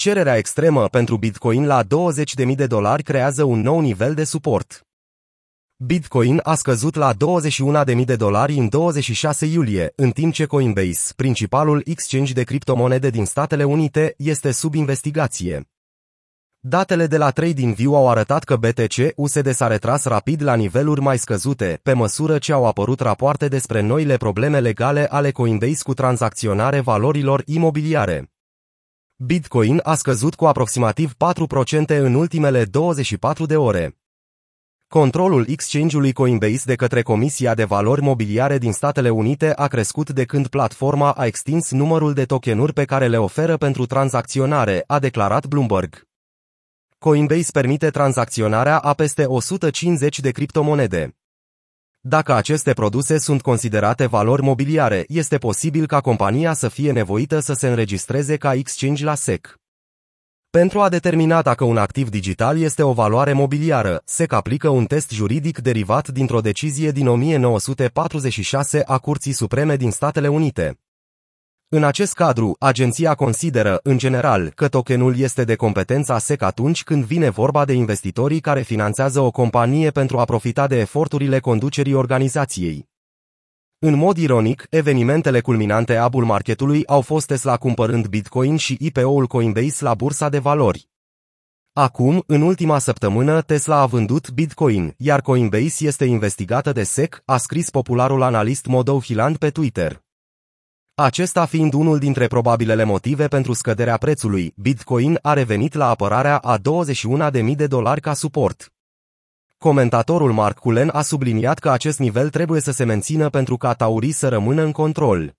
Cererea extremă pentru Bitcoin la 20.000 de dolari creează un nou nivel de suport. Bitcoin a scăzut la 21.000 de dolari în 26 iulie, în timp ce Coinbase, principalul exchange de criptomonede din Statele Unite, este sub investigație. Datele de la TradingView au arătat că BTC-USD s-a retras rapid la niveluri mai scăzute, pe măsură ce au apărut rapoarte despre noile probleme legale ale Coinbase cu tranzacționare valorilor imobiliare. Bitcoin a scăzut cu aproximativ 4% în ultimele 24 de ore. Controlul exchange-ului Coinbase de către Comisia de Valori Mobiliare din Statele Unite a crescut de când platforma a extins numărul de tokenuri pe care le oferă pentru tranzacționare, a declarat Bloomberg. Coinbase permite tranzacționarea a peste 150 de criptomonede. Dacă aceste produse sunt considerate valori mobiliare, este posibil ca compania să fie nevoită să se înregistreze ca exchange la SEC. Pentru a determina dacă un activ digital este o valoare mobiliară, SEC aplică un test juridic derivat dintr-o decizie din 1946 a Curții Supreme din Statele Unite. În acest cadru, agenția consideră, în general, că tokenul este de competența SEC atunci când vine vorba de investitorii care finanțează o companie pentru a profita de eforturile conducerii organizației. În mod ironic, evenimentele culminante a bull marketului au fost Tesla cumpărând Bitcoin și IPO-ul Coinbase la bursa de valori. Acum, în ultima săptămână, Tesla a vândut Bitcoin, iar Coinbase este investigată de SEC, a scris popularul analist Modo Hiland pe Twitter. Acesta fiind unul dintre probabilele motive pentru scăderea prețului, Bitcoin a revenit la apărarea a 21.000 de dolari ca suport. Comentatorul Mark Cullen a subliniat că acest nivel trebuie să se mențină pentru ca taurii să rămână în control.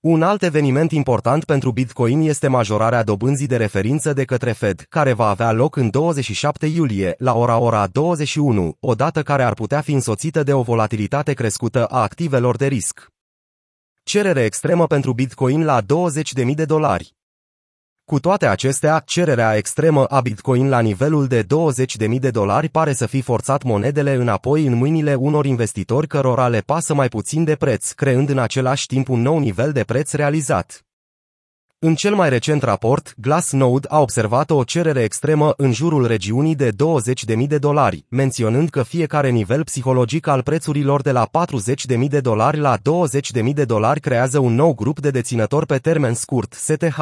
Un alt eveniment important pentru Bitcoin este majorarea dobânzii de referință de către Fed, care va avea loc în 27 iulie, la ora ora 21, o dată care ar putea fi însoțită de o volatilitate crescută a activelor de risc. Cerere extremă pentru Bitcoin la 20.000 de dolari. Cu toate acestea, cererea extremă a Bitcoin la nivelul de 20.000 de dolari pare să fi forțat monedele înapoi în mâinile unor investitori cărora le pasă mai puțin de preț, creând în același timp un nou nivel de preț realizat. În cel mai recent raport, Glassnode a observat o cerere extremă în jurul regiunii de 20.000 de dolari, menționând că fiecare nivel psihologic al prețurilor de la 40.000 de dolari la 20.000 de dolari creează un nou grup de deținători pe termen scurt, STH.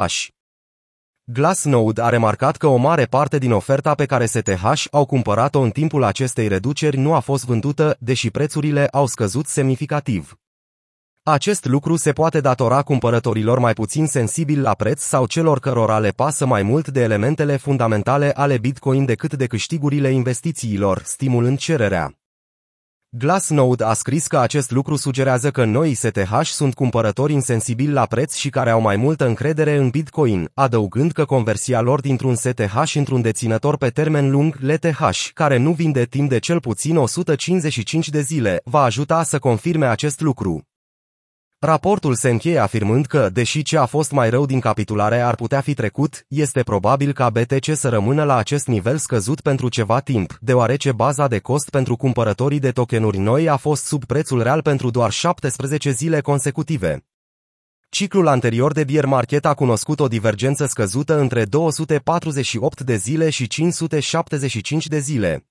Glassnode a remarcat că o mare parte din oferta pe care STH au cumpărat-o în timpul acestei reduceri nu a fost vândută, deși prețurile au scăzut semnificativ. Acest lucru se poate datora cumpărătorilor mai puțin sensibili la preț sau celor cărora le pasă mai mult de elementele fundamentale ale Bitcoin decât de câștigurile investițiilor, stimulând cererea. Glassnode a scris că acest lucru sugerează că noi STH sunt cumpărători insensibili la preț și care au mai multă încredere în Bitcoin, adăugând că conversia lor dintr-un STH într-un deținător pe termen lung, LTH, care nu vinde timp de cel puțin 155 de zile, va ajuta să confirme acest lucru. Raportul se încheie afirmând că, deși ce a fost mai rău din capitulare ar putea fi trecut, este probabil ca BTC să rămână la acest nivel scăzut pentru ceva timp, deoarece baza de cost pentru cumpărătorii de tokenuri noi a fost sub prețul real pentru doar 17 zile consecutive. Ciclul anterior de bear market a cunoscut o divergență scăzută între 248 de zile și 575 de zile.